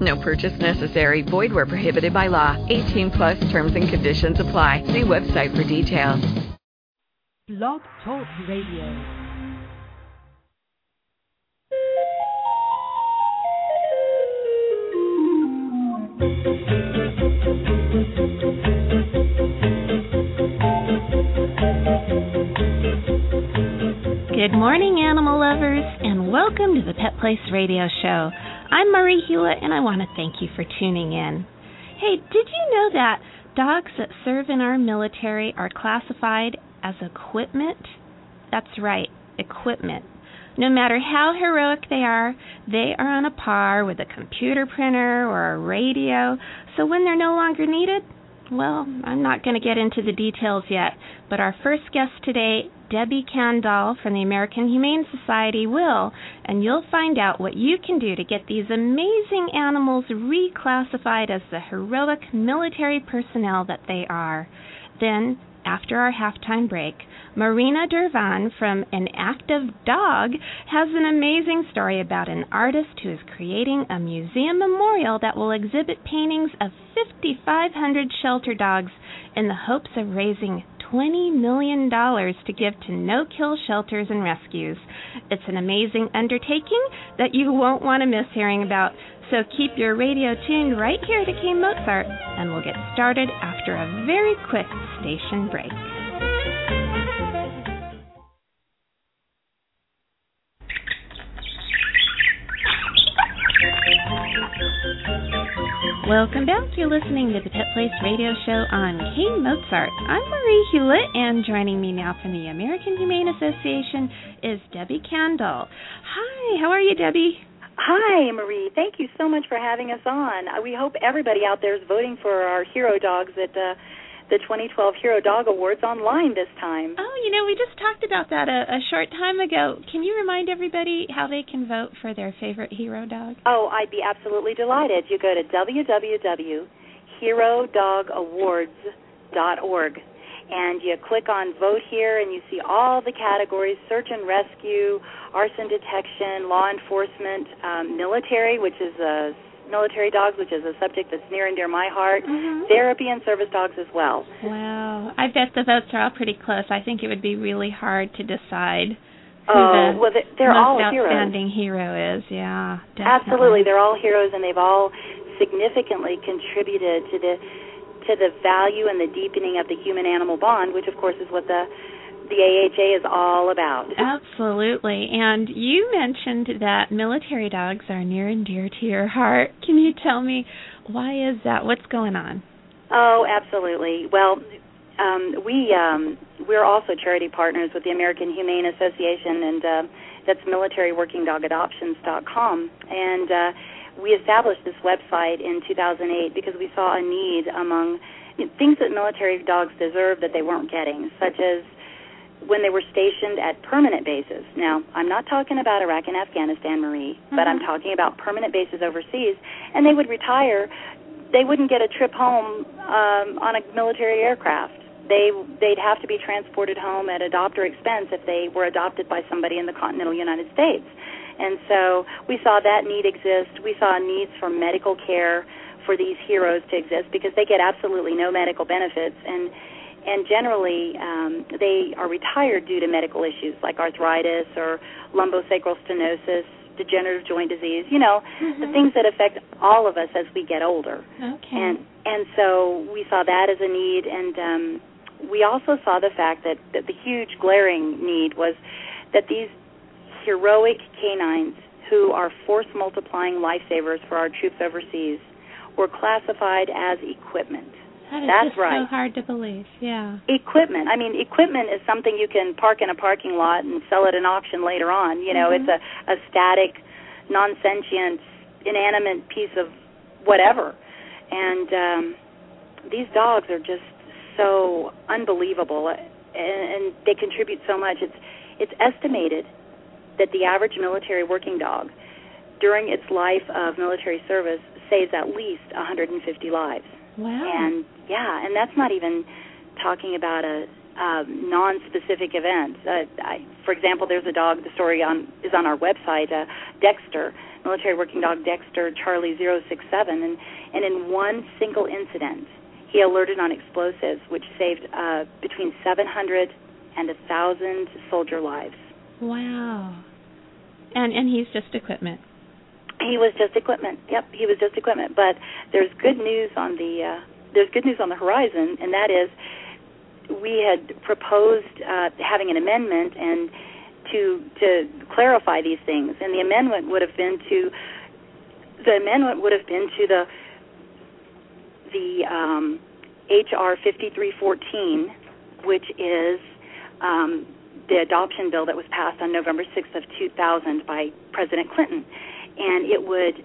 No purchase necessary. Void where prohibited by law. 18 plus terms and conditions apply. See website for details. Blog Talk Radio. Good morning, animal lovers, and welcome to the Pet Place Radio Show. I'm Marie Hulett, and I want to thank you for tuning in. Hey, did you know that dogs that serve in our military are classified as equipment? That's right, equipment. No matter how heroic they are, they are on a par with a computer printer or a radio, so when they're no longer needed, well, I'm not going to get into the details yet, but our first guest today, Debbie Kandoll from the American Humane Society, will, and you'll find out what you can do to get these amazing animals reclassified as the heroic military personnel that they are. Then, after our halftime break, Marina Dervan from An Act of Dog has an amazing story about an artist who is creating a museum memorial that will exhibit paintings of 5,500 shelter dogs in the hopes of raising $20 million to give to no kill shelters and rescues. It's an amazing undertaking that you won't want to miss hearing about. So keep your radio tuned right here to K Mozart, and we'll get started after a very quick station break. Welcome back. You're listening to the Pet Place Radio Show on K Mozart. I'm Marie Hulett, and joining me now from the American Humane Association is Debbie Kandoll. Hi, how are you, Debbie? Hi, Marie. Thank you so much for having us on. We hope everybody out there is voting for our hero dogs at uh, the 2012 Hero Dog Awards online this time. Oh, you know, we just talked about that a, a short time ago. Can you remind everybody how they can vote for their favorite hero dog? Oh, I'd be absolutely delighted. You go to www.herodogawards.org and you click on vote here and you see all the categories search and rescue, arson detection, law enforcement, um, military, which is a military dogs, which is a subject that's near and dear my heart, Mhm. therapy and service dogs as well. Wow, I bet the votes are all pretty close. I think it would be really hard to decide who Oh, the well, they- they're most all heroes. outstanding hero is. Yeah, definitely. Absolutely, they're all heroes, and they've all significantly contributed to the to the value and the deepening of the human-animal bond, which, of course, is what the the AHA is all about. Absolutely. And you mentioned that military dogs are near and dear to your heart. Can you tell me why is that? What's going on? Oh, absolutely. Well, um, we um, we're also charity partners with the American Humane Association, and uh, that's militaryworkingdogadoptions.com. And uh, we established this website in 2008 because we saw a need among things that military dogs deserve that they weren't getting, such as when they were stationed at permanent bases. Now, I'm not talking about Iraq and Afghanistan, Marie, but I'm Mhm. talking about permanent bases overseas, and they would retire. They wouldn't get a trip home um, on a military aircraft. They they'd have to be transported home at adopter expense if they were adopted by somebody in the continental United States. And so we saw that need exist. We saw needs for medical care for these heroes to exist because they get absolutely no medical benefits and and generally um, they are retired due to medical issues like arthritis or lumbosacral stenosis, degenerative joint disease. You know, the Mhm. things that affect all of us as we get older. Okay. And and so we saw that as a need, and um, we also saw the fact that, that the huge glaring need was that these heroic canines who are force multiplying lifesavers for our troops overseas were classified as equipment. That is That's just so right. hard to believe. Yeah. Equipment. I mean, equipment is something you can park in a parking lot and sell at an auction later on. You know, Mhm. it's a, a static, non sentient, inanimate piece of whatever. And um, these dogs are just so unbelievable. and, and they contribute so much. It's it's estimated that the average military working dog during its life of military service saves at least 150 lives. Wow. And yeah, and that's not even talking about a um, non-specific event. Uh, I, for example, there's a dog. The story on is on our website. Uh, Dexter, military working dog Dexter Charlie 067, and and in one single incident, he alerted on explosives, which saved uh, between 700 and a thousand soldier lives. Wow. And and he's just equipment. He was just equipment. Yep, he was just equipment. But there's good news on the uh, there's good news on the horizon, and that is we had proposed uh, having an amendment and to to clarify these things, and the amendment would have been to the amendment would have been to the the um, HR 5314, which is um, the adoption bill that was passed on November 6th of 2000 by President Clinton, and it would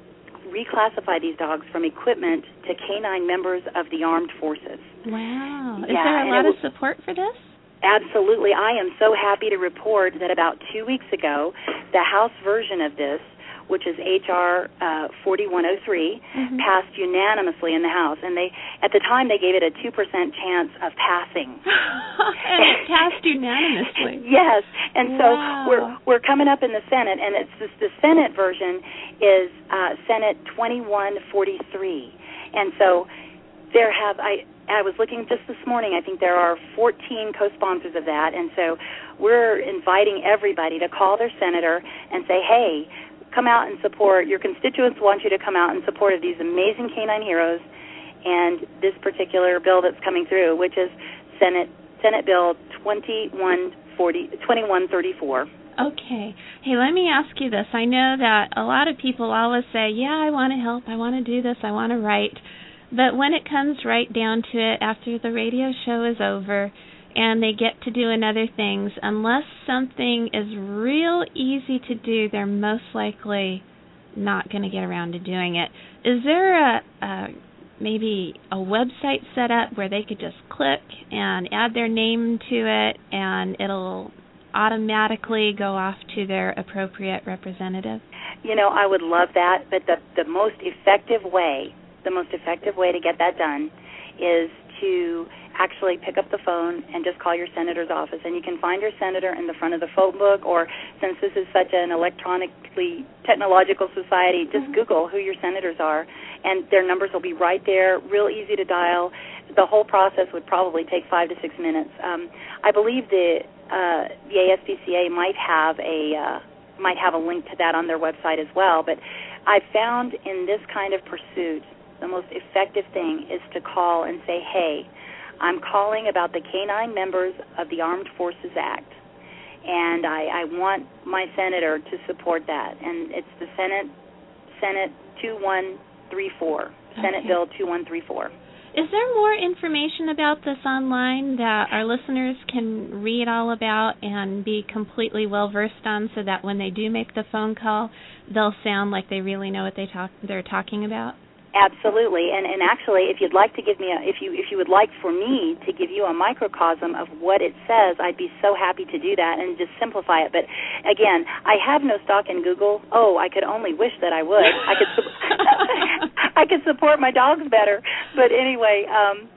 reclassify these dogs from equipment to canine members of the armed forces. Wow. Is Yeah, there a lot it of support for this? Absolutely. I am so happy to report that about two weeks ago, the House version of this, which is H.R. Uh, 4103, Mhm. passed unanimously in the House. And they, at the time, they gave it a 2% chance of passing. and it passed unanimously. Yes, and so Wow. we're we're coming up in the Senate, and it's this, the Senate version is uh, Senate 2143, and so there have I I was looking just this morning. I think there are 14 co-sponsors of that, and so we're inviting everybody to call their senator and say, hey. Come out and support. Your constituents want you to come out in support of these amazing canine heroes, and this particular bill that's coming through, which is Senate Senate Bill 2140 2134. Okay. Hey, let me ask you this. I know that a lot of people always say, "Yeah, I want to help. I want to do this. I want to write." But when it comes right down to it after the radio show is over and they get to doing other things, unless something is real easy to do, they're most likely not going to get around to doing it. Is there a, a maybe a website set up where they could just click and add their name to it and it'll automatically go off to their appropriate representative? You know, I would love that, but the the most effective way, the most effective way to get that done is to actually pick up the phone and just call your senator's office. And you can find your senator in the front of the phone book or since this is such an electronically technological society just google who your senators are and their numbers will be right there real easy to dial. The whole process would probably take 5 to 6 minutes. Um, i believe the uh, the ASPCA might have a uh, might have a link to that on their website as well but i found in this kind of pursuit the most effective thing is to call and say hey I'm calling about the canine members of the Armed Forces Act, and I, I want my senator to support that. And it's the Senate Senate 2134, Senate Bill 2134. Is there more information about this online that our listeners can read all about and be completely well versed on so that when they do make the phone call, they'll sound like they really know what they talk they're talking about? Absolutely, and and actually, if you'd like to give me a, if you if you would like for me to give you a microcosm of what it says, I'd be so happy to do that and just simplify it. But again, I have no stock in Google. Oh, I could only wish that I would. I could su- I could support my dogs better. But anyway, um,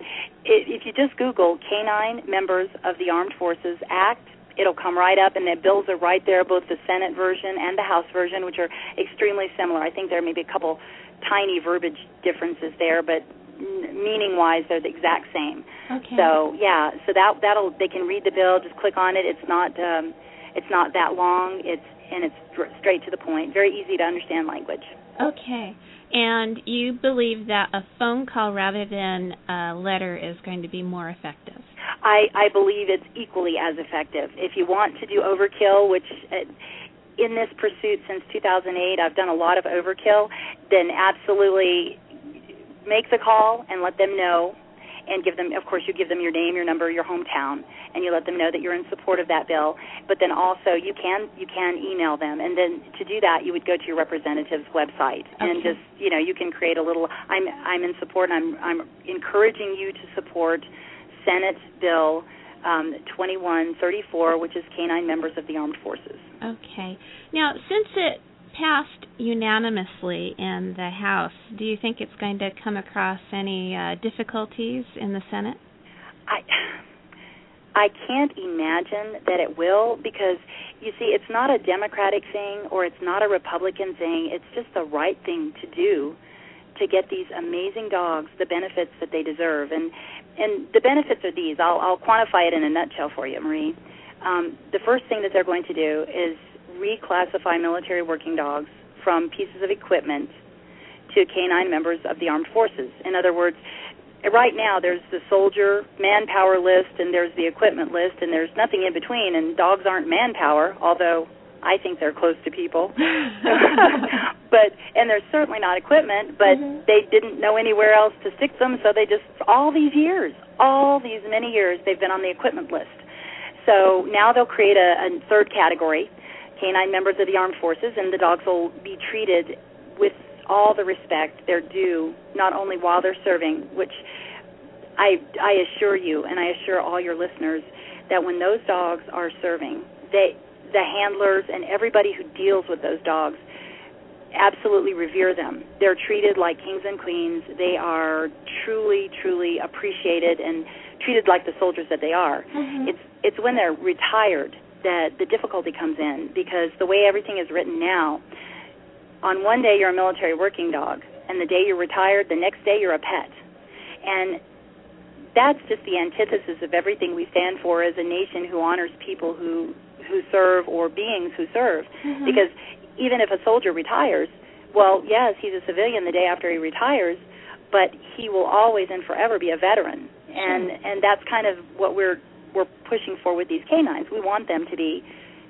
i if you just Google "canine members of the Armed Forces Act." It'll come right up, and the bills are right there, both the Senate version and the House version, which are extremely similar. I think there may be a couple tiny verbiage differences there, but meaning wise they're the exact same. Okay. So yeah, so that that'll they can read the bill, just click on it. It's not um, it's not that long. It's and it's straight to the point. Very easy to understand language. Okay. And you believe that a phone call rather than a letter is going to be more effective? I I believe it's equally as effective. If you want to do overkill, which uh, in this pursuit since 2008, I've done a lot of overkill, then absolutely make the call and let them know and give them of course you give them your name, your number, your hometown and you let them know that you're in support of that bill. But then also you can you can email them. And then to do that you would go to your representative's website and just you know you can create a little I'm I'm in support. And I'm I'm encouraging you to support Senate bill um, 2134, which is canine members of the armed forces. Okay. Now, since it passed unanimously in the House, do you think it's going to come across any uh, difficulties in the Senate? I I can't imagine that it will because you see it's not a democratic thing or it's not a republican thing it's just the right thing to do to get these amazing dogs the benefits that they deserve. And and the benefits are these i'll i'll quantify it in a nutshell for you marie. Um, the first thing that they're going to do is reclassify military working dogs from pieces of equipment to canine members of the armed forces. In other words right now there's the soldier manpower list and there's the equipment list and there's nothing in between and dogs aren't manpower although I think they're close to people. and there's certainly not equipment, but mm-hmm. they didn't know anywhere else to stick them, so they just all these years, all these many years they've been on the equipment list. So now they'll create a, a third category, canine members of the armed forces, and the dogs will be treated with all the respect they're due, not only while they're serving, which I I assure you and I assure all your listeners that when those dogs are serving, they the handlers and everybody who deals with those dogs absolutely revere them. They're treated like kings and queens. They are truly, truly appreciated and treated like the soldiers that they are. Mm-hmm. It's it's when they're retired that the difficulty comes in because the way everything is written now, on one day you're a military working dog, and the day you're retired, the next day you're a pet. And that's just the antithesis of everything we stand for as a nation who honors people who who serve or beings who serve. Mm-hmm. Because even if a soldier retires, well, yes, he's a civilian the day after he retires, but he will always and forever be a veteran. And and that's kind of what we're we're pushing for with these canines. We want them to be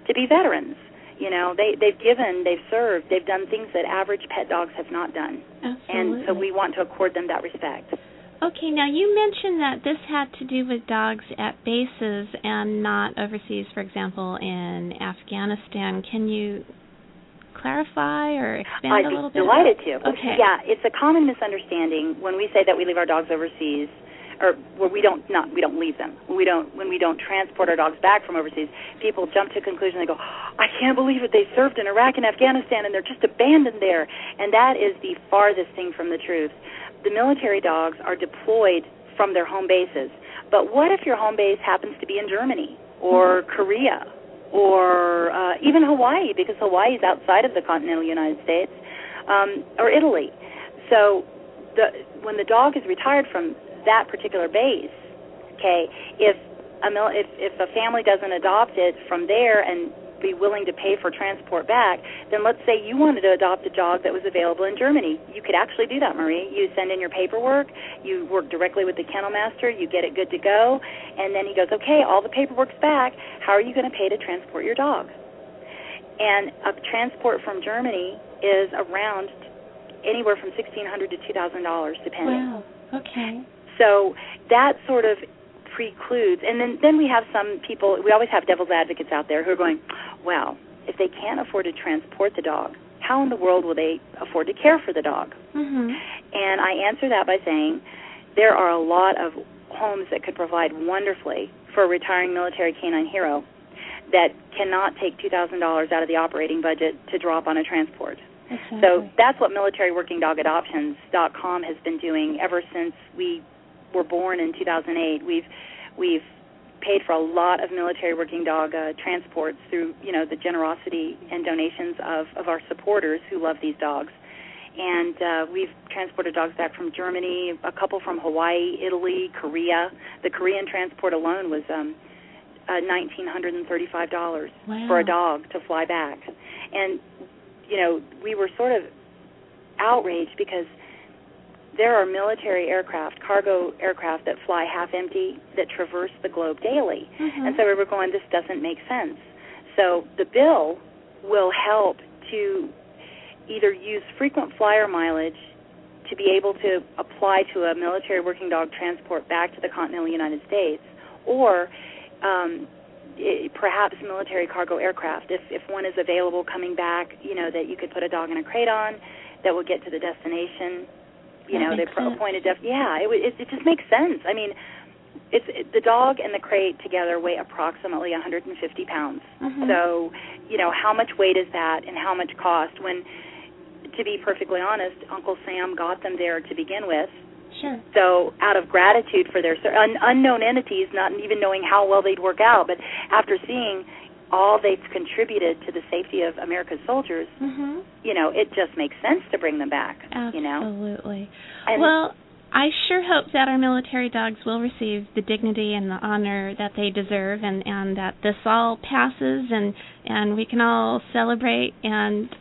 to be veterans. You know, they they've given, they've served, they've done things that average pet dogs have not done. Absolutely. And so we want to accord them that respect. Okay, now you mentioned that this had to do with dogs at bases and not overseas, for example, in Afghanistan. Can you clarify or expand I'd a little be bit? delighted to. Okay. Yeah, it's a common misunderstanding when we say that we leave our dogs overseas or where we don't not we don't leave them. When we don't when we don't transport our dogs back from overseas, people jump to a conclusion. They go, "I can't believe it. They served in Iraq and Afghanistan, and they're just abandoned there." And that is the farthest thing from the truth the military dogs are deployed from their home bases. But what if your home base happens to be in Germany or mm-hmm. Korea or uh, even Hawaii, because Hawaii is outside of the continental United States, um, or Italy? So the, when the dog is retired from that particular base, okay, if a if if a family doesn't adopt it from there and be willing to pay for transport back, then let's say you wanted to adopt a dog that was available in Germany. You could actually do that, Marie. You send in your paperwork, you work directly with the kennel master, you get it good to go, and then he goes, okay, all the paperwork's back. How are you going to pay to transport your dog? And a transport from Germany is around anywhere from sixteen hundred to two thousand dollars, depending. Wow. Okay. So that sort of precludes and then then we have some people we always have devil's advocates out there who are going well if they can't afford to transport the dog how in the world will they afford to care for the dog mm-hmm. and i answer that by saying there are a lot of homes that could provide wonderfully for a retiring military canine hero that cannot take two thousand dollars out of the operating budget to drop on a transport exactly. so that's what militaryworkingdogadoptions.com has been doing ever since we were born in 2008. We've we've paid for a lot of military working dog uh, transports through you know the generosity and donations of of our supporters who love these dogs. And uh, we've transported dogs back from Germany, a couple from Hawaii, Italy, Korea. The Korean transport alone was um, uh, nineteen hundred and thirty-five dollars wow. for a dog to fly back. And you know, we were sort of outraged because there are military aircraft, cargo aircraft that fly half empty that traverse the globe daily. Mm-hmm. And so we were going, this doesn't make sense. So the bill will help to either use frequent flyer mileage to be able to apply to a military working dog transport back to the continental United States, or um, it, perhaps military cargo aircraft. If if one is available coming back, you know that you could put a dog in a crate on that will get to the destination you that know, they sense. appointed def. Yeah, it, it it just makes sense. I mean, it's it, the dog and the crate together weigh approximately 150 pounds. Mhm. So, you know, how much weight is that, and how much cost? When, to be perfectly honest, Uncle Sam got them there to begin with. Sure. So, out of gratitude for their un- unknown entities, not even knowing how well they'd work out, but after seeing all they've contributed to the safety of America's soldiers, Mhm. you know, it just makes sense to bring them back. You know, Absolutely. Well, I sure hope that our military dogs will receive the dignity and the honor that they deserve, and and that this all passes, and and we can all celebrate. And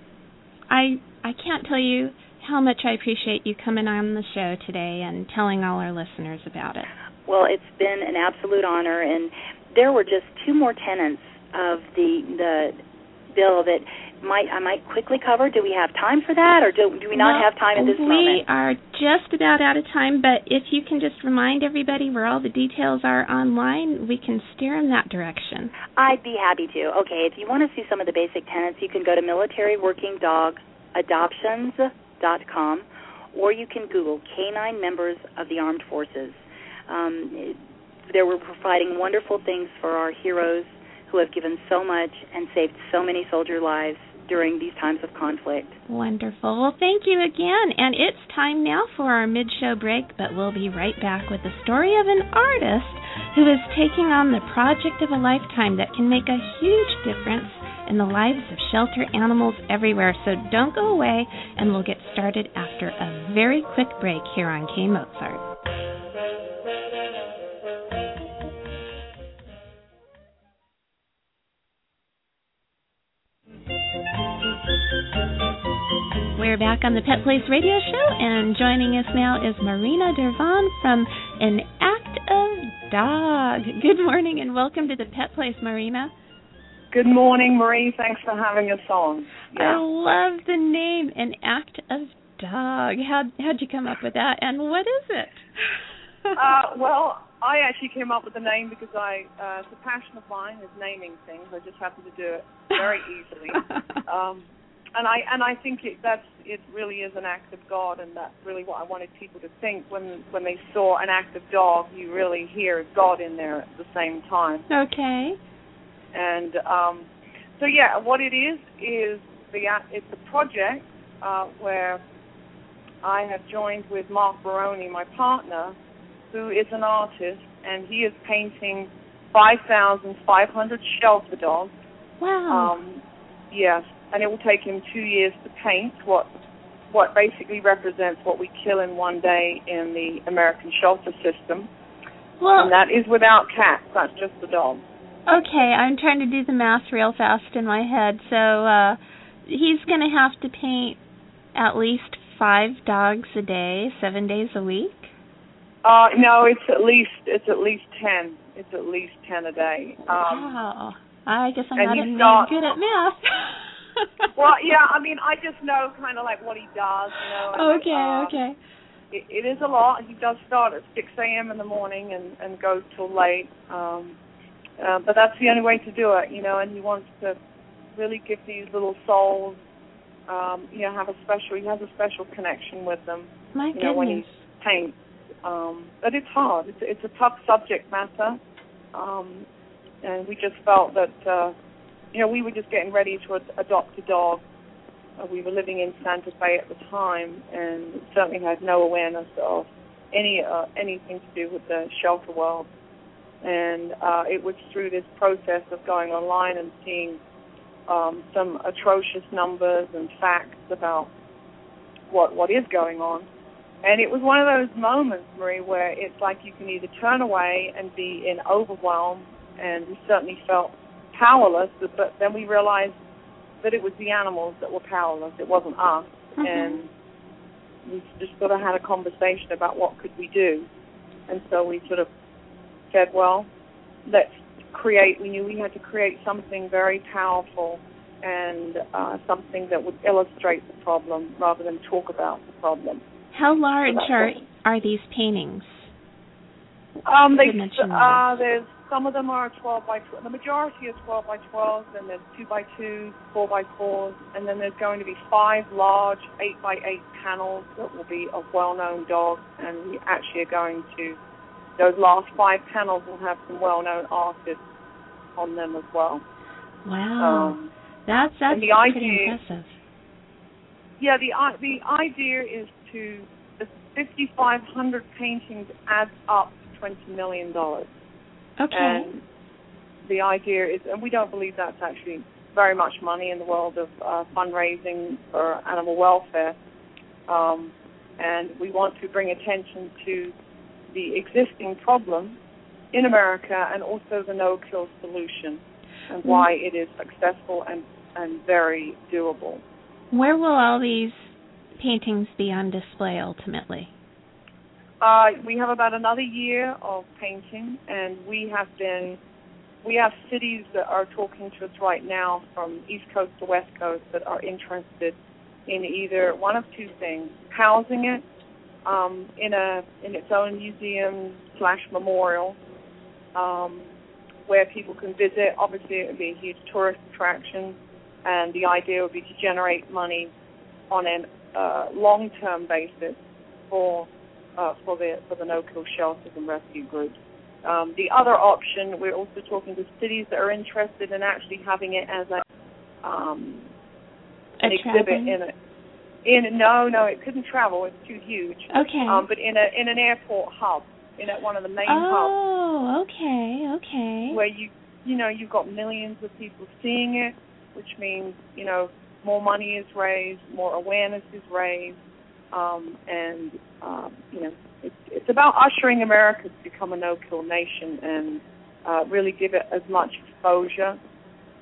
I I can't tell you how much I appreciate you coming on the show today and telling all our listeners about it. Well, it's been an absolute honor, and there were just two more tenants of the the bill that might I might quickly cover. Do we have time for that, or do do we not Well, have time at this we moment? We are just about out of time, but if you can just remind everybody where all the details are online, we can steer in that direction. I'd be happy to. Okay, if you want to see some of the basic tenets, you can go to militaryworkingdogadoptions.com, or you can Google Canine Members of the Armed Forces. Um, they were providing wonderful things for our heroes who have given so much and saved so many soldier lives during these times of conflict. Wonderful. Well, thank you again. And it's time now for our mid show break, but we'll be right back with the story of an artist who is taking on the project of a lifetime that can make a huge difference in the lives of shelter animals everywhere. So don't go away, and we'll get started after a very quick break here on K Mozart. We're back on the Pet Place Radio Show, and joining us now is Marina Dervan from An Act of Dog. Good morning, and welcome to the Pet Place, Marina. Good morning, Marie. Thanks for having us on. I love the name, An Act of Dog. How how'd you come up with that, and what is it? uh, well, I actually came up with the name because I uh, it's a passion of mine is naming things. I just happen to do it very easily. um, and I and I think it that's it really is an act of God, and that's really what I wanted people to think when when they saw an act of dog. You really hear God in there at the same time. okay. And um, so yeah, what it is is the it's a project uh, where I have joined with Mark Barone, my partner, who is an artist, and he is painting 5,500 shelter dogs. Wow. Um, yes, and it will take him two years to paint what what basically represents what we kill in one day in the American shelter system, well, and that is without cats. That's just the dogs. okay. I'm trying to do the math real fast in my head. So uh he's going to have to paint at least five dogs a day, seven days a week. Uh, no, it's at least it's at least ten. It's at least ten a day. Um, wow. I guess I'm not even good at math. well, yeah, I mean, I just know kind of like what he does, you know. Okay, um, okay. It, it is a lot. He does start at six a.m. in the morning and and goes till late. Um, uh, but that's the only way to do it, you know. And he wants to really give these little souls, um, you know, have a special. He has a special connection with them. My you know, when he paints. Um, but it's hard. It's, it's a tough subject matter, um, and we just felt that uh, you know we were just getting ready to ad- adopt a dog. Uh, we were living in Santa Fe at the time, and certainly had no awareness of any uh, anything to do with the shelter world. And uh, it was through this process of going online and seeing um, some atrocious numbers and facts about what what is going on. And it was one of those moments, Marie, where it's like you can either turn away and be in overwhelm, and we certainly felt powerless, but, but then we realized that it was the animals that were powerless. It wasn't us, Mhm. and we just sort of had a conversation about what could we do. And so we sort of said, well, let's create. We knew we had to create something very powerful and uh, something that would illustrate the problem rather than talk about the problem. How large that's are are these paintings? Um, they, uh, there's some of them are 12 by 12. The majority are 12 by 12, and there's 2 by 2s, 4 by 4s, and then there's going to be five large 8 by 8 panels that will be of well-known dogs, and we actually are going to those last five panels will have some well-known artists on them as well. Wow, Um, that's that's the pretty idea- impressive. yeah, the the idea is to the 5,500 paintings adds up to 20 million dollars. Okay. And the idea is, and we don't believe that's actually very much money in the world of uh, fundraising for animal welfare. Um, and we want to bring attention to the existing problem in America and also the no-kill solution and why it is successful and, and very doable. Where will all these paintings be on display ultimately? Uh, we have about another year of painting, and we have been, we have cities that are talking to us right now from East Coast to West Coast that are interested in either one of two things: housing it um, in a in its own museum slash memorial, um, where people can visit. Obviously, it would be a huge tourist attraction, and the idea would be to generate money on a uh, long-term basis for uh, for the for the no-kill shelters and rescue groups. Um, the other option, we're also talking to cities that are interested in actually having it as a um, A an exhibit traveling- in a in no no it couldn't travel it's too huge Okay. um, but in a in an airport hub in a, one of the main hubs oh, okay, okay. where you you know you've got millions of people seeing it, which means you know more money is raised, more awareness is raised, um, and um, you know it's it's about ushering America to become a no-kill nation and uh, really give it as much exposure.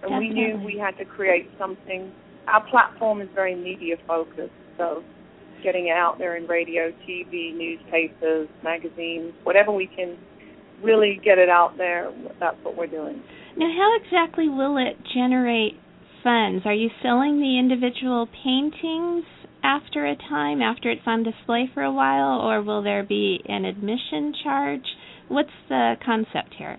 And we knew we had to create something. Our platform is very media focused, so getting it out there in radio, TV, newspapers, magazines, whatever we can really get it out there. That's what we're doing. Now, how exactly will it generate funds? Are you selling the individual paintings after a time, after it's on display for a while, or will there be an admission charge? What's the concept here?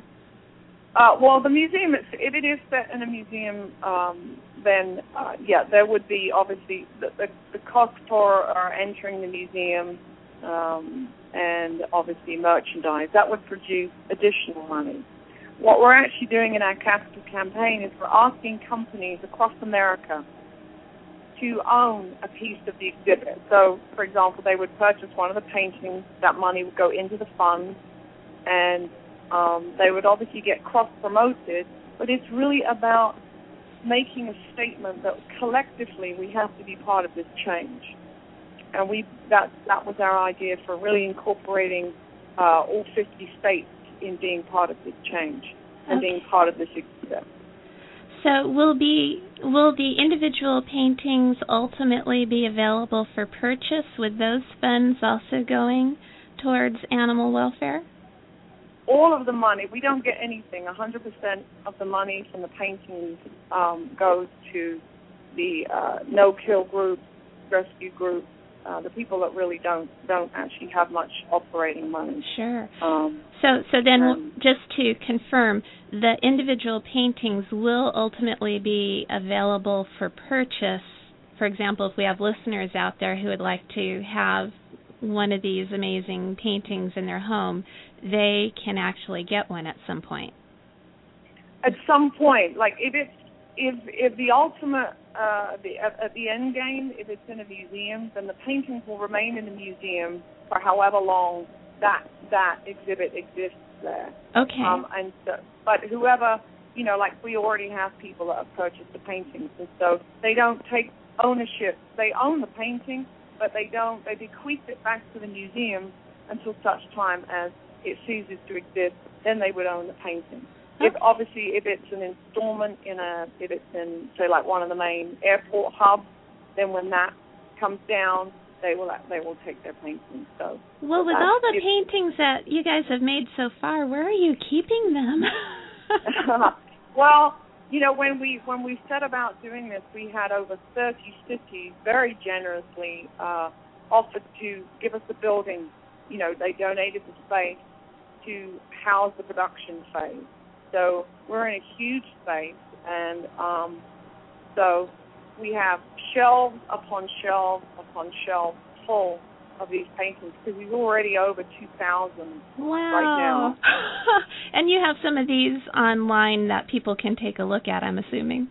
Uh, well, the museum, if it is set in a museum, um, then uh, yeah, there would be obviously the, the, the cost for uh, entering the museum um, and obviously merchandise. That would produce additional money. What we're actually doing in our capital campaign is we're asking companies across America to own a piece of the exhibit. So, for example, they would purchase one of the paintings. That money would go into the fund, and um, they would obviously get cross promoted. But it's really about making a statement that collectively we have to be part of this change. And we that that was our idea for really incorporating uh, all 50 states in being part of this change and being part of this exhibit. So, will be will the individual paintings ultimately be available for purchase? With those funds also going towards animal welfare? all of the money, we don't get anything. 100% of the money from the paintings um, goes to the uh, no-kill group, rescue group, uh, the people that really don't don't actually have much operating money. Sure. Um, So, so then, Um, just to confirm, the individual paintings will ultimately be available for purchase. For example, if we have listeners out there who would like to have one of these amazing paintings in their home, they can actually get one at some point. at some point, like if it's if if the ultimate uh, the at, the end game, if it's in a museum, then the paintings will remain in the museum for however long that that exhibit exists there. Okay. Um, and so, but whoever, you know, like we already have people that have purchased the paintings, and so they don't take ownership. They own the painting, but they don't. They bequeath it back to the museum until such time as it ceases to exist. Then they would own the painting. If obviously if it's an installment in a, if it's in say like one of the main airport hubs, then when that comes down, they will they will take their paintings. So well, with all the paintings that you guys have made so far, where are you keeping them? well, you know, when we when we set about doing this, we had over 30 cities very generously uh, offered to give us the building. You know, they donated the space to house the production phase. So we're in a huge space, and um, so we have shelves upon shelves upon shelves full of these paintings because we've already over 2,000 wow. right now. and you have some of these online that people can take a look at, I'm assuming.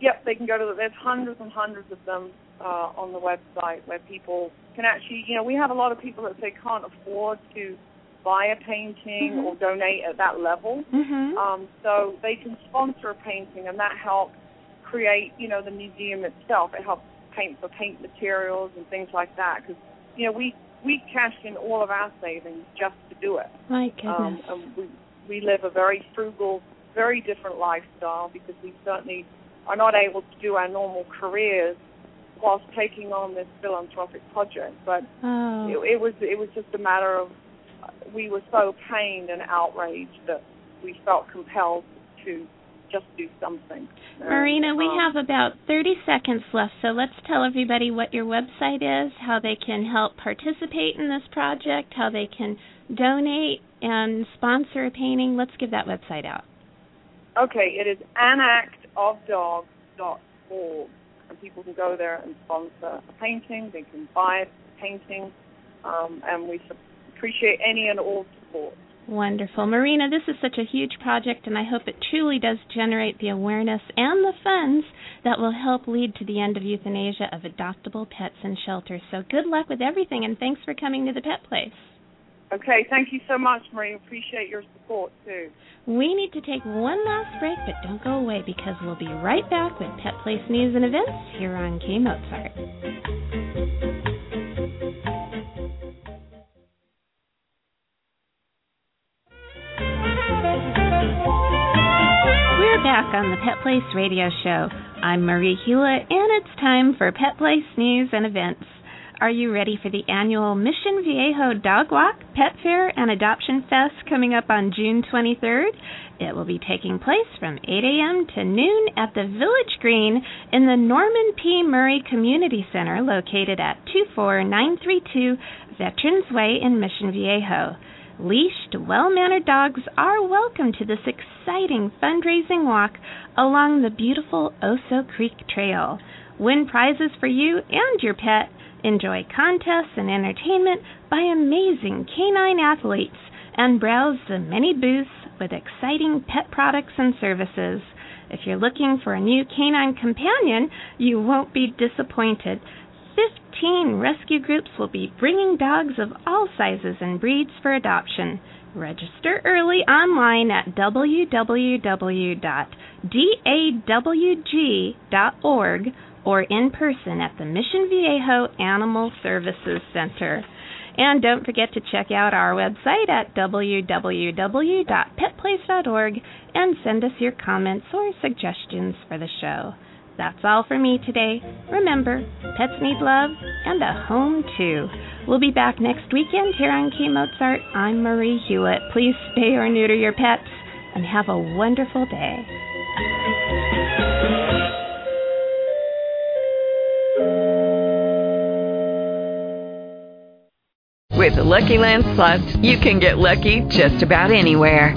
Yep, they can go to. The, there's hundreds and hundreds of them uh, on the website where people can actually, you know, we have a lot of people that say can't afford to buy a painting mm-hmm. or donate at that level. Mm-hmm. Um, so they can sponsor a painting, and that helps create, you know, the museum itself. It helps paint for paint materials and things like that because you know, we we cashed in all of our savings just to do it. My goodness. Um, and we we live a very frugal, very different lifestyle because we certainly are not able to do our normal careers whilst taking on this philanthropic project. But oh. it, it was it was just a matter of we were so pained and outraged that we felt compelled to just do something. Marina, we um, have about 30 seconds left, so let's tell everybody what your website is, how they can help participate in this project, how they can donate and sponsor a painting. Let's give that website out. Okay, it is anactofdog.org, and people can go there and sponsor a painting. They can buy a painting, um, and we appreciate any and all support. Wonderful. Marina, this is such a huge project, and I hope it truly does generate the awareness and the funds that will help lead to the end of euthanasia of adoptable pets in shelters. So good luck with everything, and thanks for coming to the Pet Place. Okay, thank you so much, Marina. Appreciate your support, too. We need to take one last break, but don't go away because we'll be right back with Pet Place news and events here on K Mozart. Back on the Pet Place Radio Show. I'm Marie Hulett, and it's time for Pet Place news and events. Are you ready for the annual Mission Viejo Dog Walk, Pet Fair, and Adoption Fest coming up on June 23rd? It will be taking place from 8 a.m. to noon at the Village Green in the Norman P. Murray Community Center located at 24932 Veterans Way in Mission Viejo. Leashed, well mannered dogs are welcome to this exciting fundraising walk along the beautiful Oso Creek Trail. Win prizes for you and your pet. Enjoy contests and entertainment by amazing canine athletes and browse the many booths with exciting pet products and services. If you're looking for a new canine companion, you won't be disappointed. 15 rescue groups will be bringing dogs of all sizes and breeds for adoption. Register early online at www.dawg.org or in person at the Mission Viejo Animal Services Center. And don't forget to check out our website at www.petplace.org and send us your comments or suggestions for the show. That's all for me today. Remember, pets need love and a home too. We'll be back next weekend here on K Mozart. I'm Marie Hulett. Please spay or neuter your pets and have a wonderful day. With the Lucky Land Slots, you can get lucky just about anywhere.